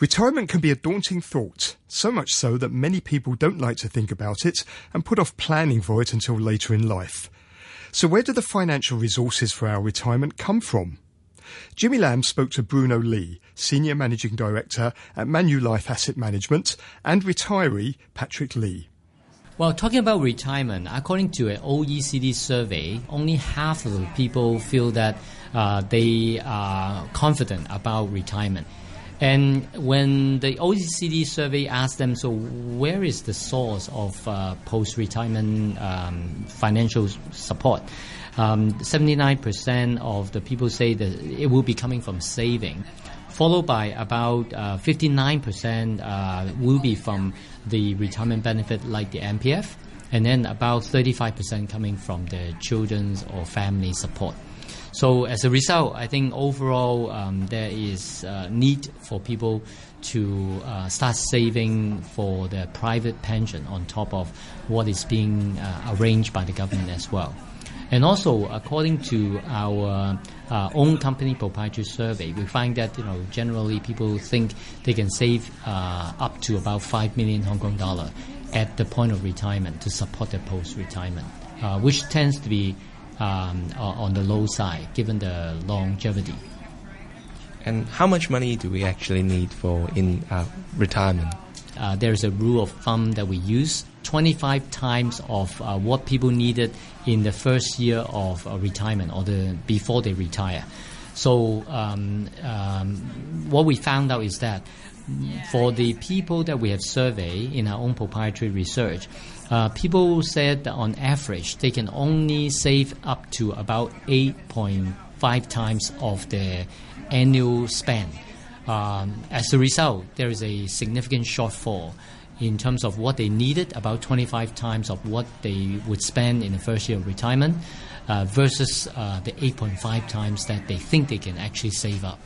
Retirement can be a daunting thought, so much so that many people don't like to think about it and put off planning for it until later in life. So where do the financial resources for our retirement come from? Jimmy Lam spoke to Bruno Lee, Senior Managing Director at Manulife Asset Management, and retiree Patrick Lee. Well, talking about retirement, according to an OECD survey, only half of the people feel that uh, they are confident about retirement. And when the OECD survey asked them, so where is the source of uh, post retirement um, financial support? Um, 79% of the people say that it will be coming from saving, followed by about uh, 59% uh, will be from the retirement benefit like the MPF, and then about 35% coming from the children's or family support. So as a result, I think overall um, there is a need for people to uh, start saving for their private pension on top of what is being uh, arranged by the government as well. And also, according to our uh, own company proprietary survey, we find that you know generally people think they can save uh, up to about five million Hong Kong dollar at the point of retirement to support their post-retirement, uh, which tends to be um, on the low side given the longevity. And how much money do we actually need for in uh, retirement? Uh, there's a rule of thumb that we use 25 times of uh, what people needed in the first year of uh, retirement or the before they retire. So um, um, what we found out is that for the people that we have surveyed in our own proprietary research, uh, people said that on average they can only save up to about 8.5 times of their annual spend. Um, as a result, there is a significant shortfall in terms of what they needed, about 25 times of what they would spend in the first year of retirement, uh, versus uh, the 8.5 times that they think they can actually save up.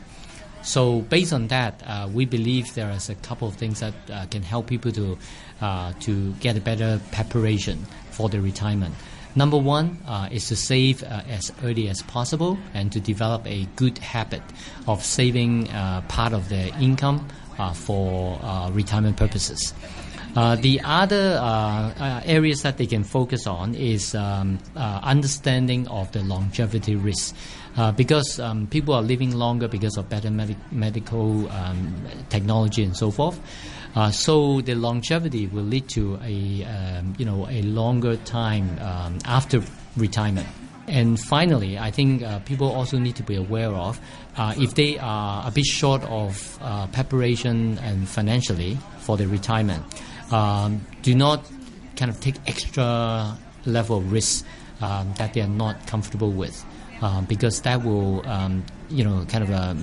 So based on that, uh, we believe there is a couple of things that uh, can help people to uh, to get a better preparation for their retirement. Number one uh, is to save uh, as early as possible and to develop a good habit of saving uh, part of their income for retirement purposes. Uh, the other uh, uh, areas that they can focus on is um, understanding of the longevity risk. Uh, because um, people are living longer because of better med- medical um, technology and so forth. Uh, so the longevity will lead to a um, you know a longer time um, after retirement. And finally, I think uh, people also need to be aware of uh, if they are a bit short of uh, preparation and financially for the retirement, um, do not kind of take extra level of risk um, that they are not comfortable with uh, because that will, um, you know, kind of uh,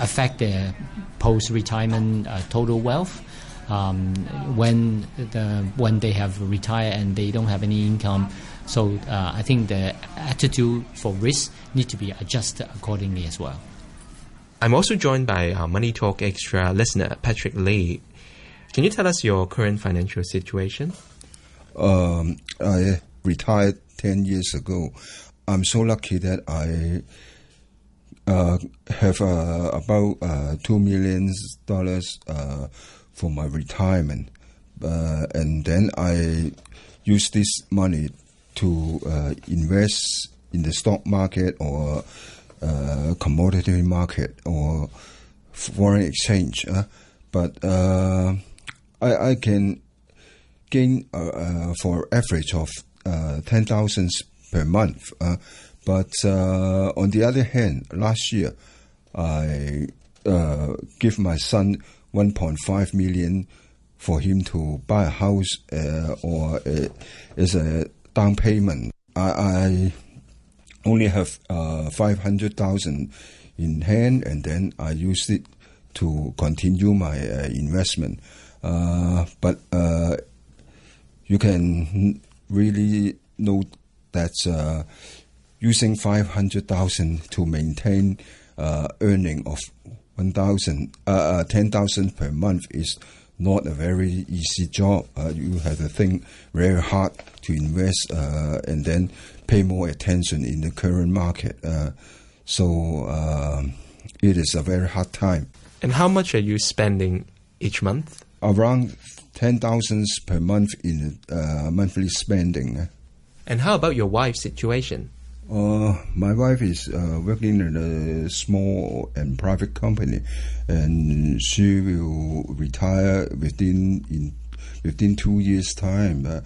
affect their post-retirement uh, total wealth. Um, when the when they have retired and they don't have any income, so uh, I think the attitude for risk need to be adjusted accordingly as well. I'm also joined by our Money Talk Extra listener Patrick Lee. Can you tell us your current financial situation? Um, I retired ten years ago. I'm so lucky that I uh, have uh, about uh, two million dollars uh, for my retirement, uh, and then I use this money to uh, invest in the stock market or commodity market or foreign exchange. but I, I can gain for average of ten thousand per month. Uh, but uh, on the other hand, last year I uh, give my son 1.5 million for him to buy a house uh, or uh, as a down payment. I, I only have uh, 500,000 in hand, and then I use it to continue my investment. But you can really note that uh, using 500,000 to maintain uh, earning of 1,000, uh, uh 10,000 per month is not a very easy job. Uh, you have to think very hard to invest uh, and then pay more attention in the current market. so um, it is a very hard time. And how much are you spending each month? Around ten thousands per month in uh, monthly spending. And how about your wife's situation? Uh, my wife is uh, working in a small and private company, and she will retire within in within two years' time. Uh,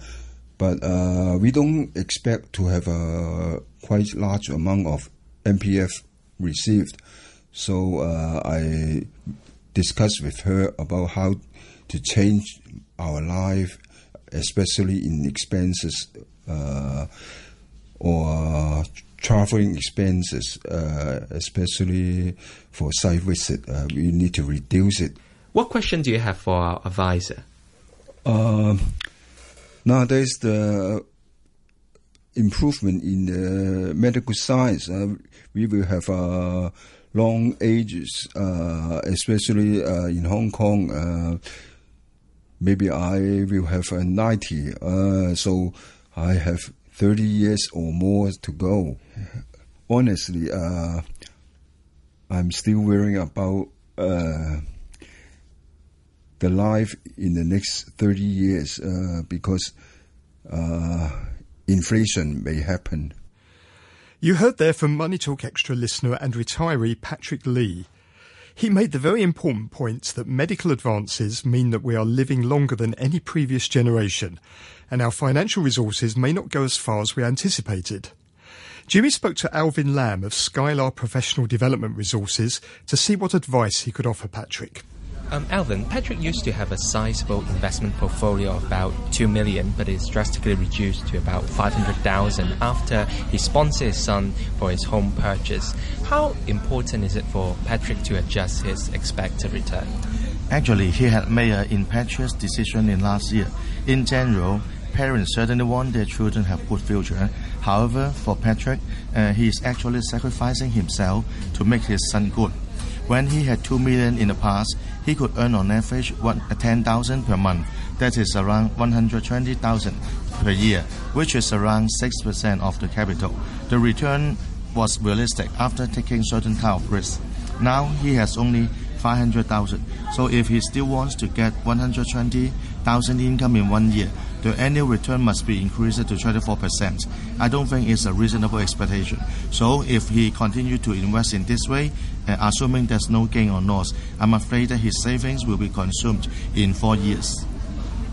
but uh, we don't expect to have a quite large amount of MPF received. So uh, I discussed with her about how to change our life, especially in expenses uh, or traveling expenses, uh, especially for site visit. Uh, we need to reduce it. What question do you have for our advisor? Um, nowadays, the improvement in the medical science, uh, we will have uh, long ages, uh, especially uh, in Hong Kong. Uh, maybe I will have a 90, uh, so I have 30 years or more to go. Honestly, I'm still worrying about the life in the next 30 years uh, because uh, inflation may happen. You heard there from Money Talk Extra listener and retiree Patrick Lee. He made the very important point that medical advances mean that we are living longer than any previous generation, and our financial resources may not go as far as we anticipated. Jimmy spoke to Alvin Lam of Skylar Professional Development Resources to see what advice he could offer Patrick. Um, Alvin, Patrick used to have a sizable investment portfolio of about 2 million, but it's drastically reduced to about 500,000 after he sponsored his son for his home purchase. How important is it for Patrick to adjust his expected return? Actually, he had made an impetuous decision in last year. In general, parents certainly want their children have good future. However, for Patrick, uh, he is actually sacrificing himself to make his son good. When he had 2 million in the past, he could earn on average uh, 10,000 per month. That is around 120,000 per year, which is around 6% of the capital. The return was realistic after taking certain kind of risks. Now he has only 500,000. So if he still wants to get 120,000 income in one year, the annual return must be increased to 24%. I don't think it's a reasonable expectation. So if he continue to invest in this way, uh, assuming there's no gain or loss, I'm afraid that his savings will be consumed in four years.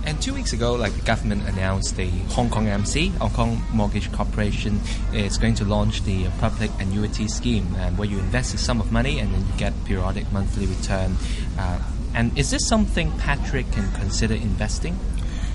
And two weeks ago, like the government announced, the Hong Kong MC, Hong Kong Mortgage Corporation, is going to launch the public annuity scheme, um, where you invest a sum of money and then you get periodic monthly return. Uh, and is this something Patrick can consider investing?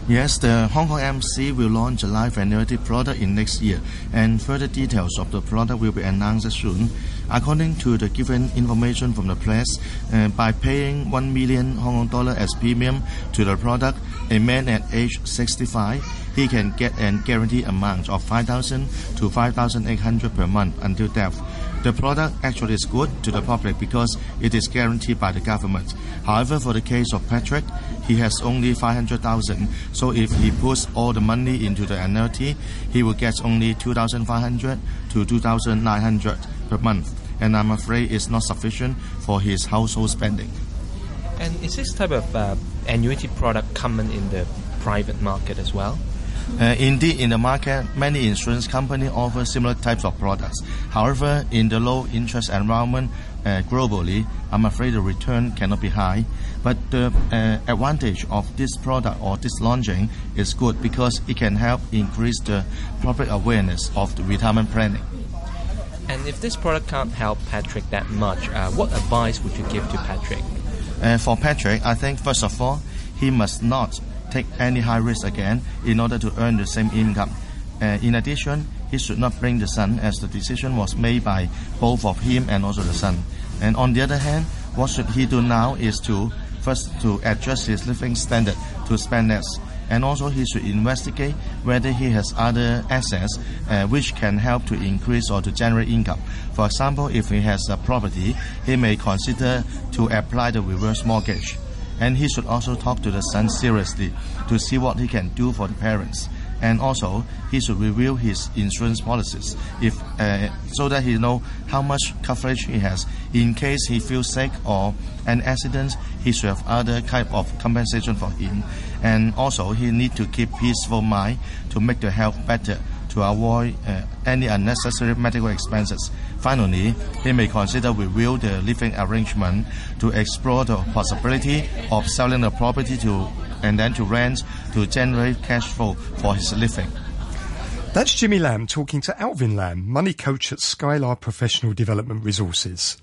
Yes, the Hong Kong MC will launch a life annuity product in next year, and further details of the product will be announced soon. According to the given information from the press, uh, by paying 1 million Hong Kong dollar as premium to the product, a man at age 65, he can get a guaranteed amount of 5,000 to 5,800 per month until death. The product actually is good to the public because it is guaranteed by the government. However, for the case of Patrick, he has only 500,000. So if he puts all the money into the annuity, he will get only 2,500 to 2,900 per month. And I'm afraid it's not sufficient for his household spending. And is this type of uh, annuity product common in the private market as well? Uh, indeed, in the market, many insurance companies offer similar types of products. However, in the low interest environment uh, globally, I'm afraid the return cannot be high. But the uh, advantage of this product or this launching is good because it can help increase the public awareness of the retirement planning. And if this product can't help Patrick that much, uh, what advice would you give to Patrick? Uh, for Patrick, I think first of all, he must not take any high risk again in order to earn the same income. Uh, in addition, he should not bring the son as the decision was made by both of him and also the son. And on the other hand, what should he do now is to first to adjust his living standard to spend less. And also he should investigate whether he has other assets uh, which can help to increase or to generate income. For example, if he has a property, he may consider to apply the reverse mortgage. And he should also talk to the son seriously to see what he can do for the parents. and also he should review his insurance policies if uh, so that he know how much coverage he has in case he feels sick or an accident. He should have other type of compensation for him, and also he need to keep peaceful mind to make the health better to avoid uh, any unnecessary medical expenses. Finally, he may consider review the living arrangement to explore the possibility of selling the property to and then to rent to generate cash flow for his living. That's Jimmy Lam talking to Alvin Lam, money coach at Skylar Professional Development Resources.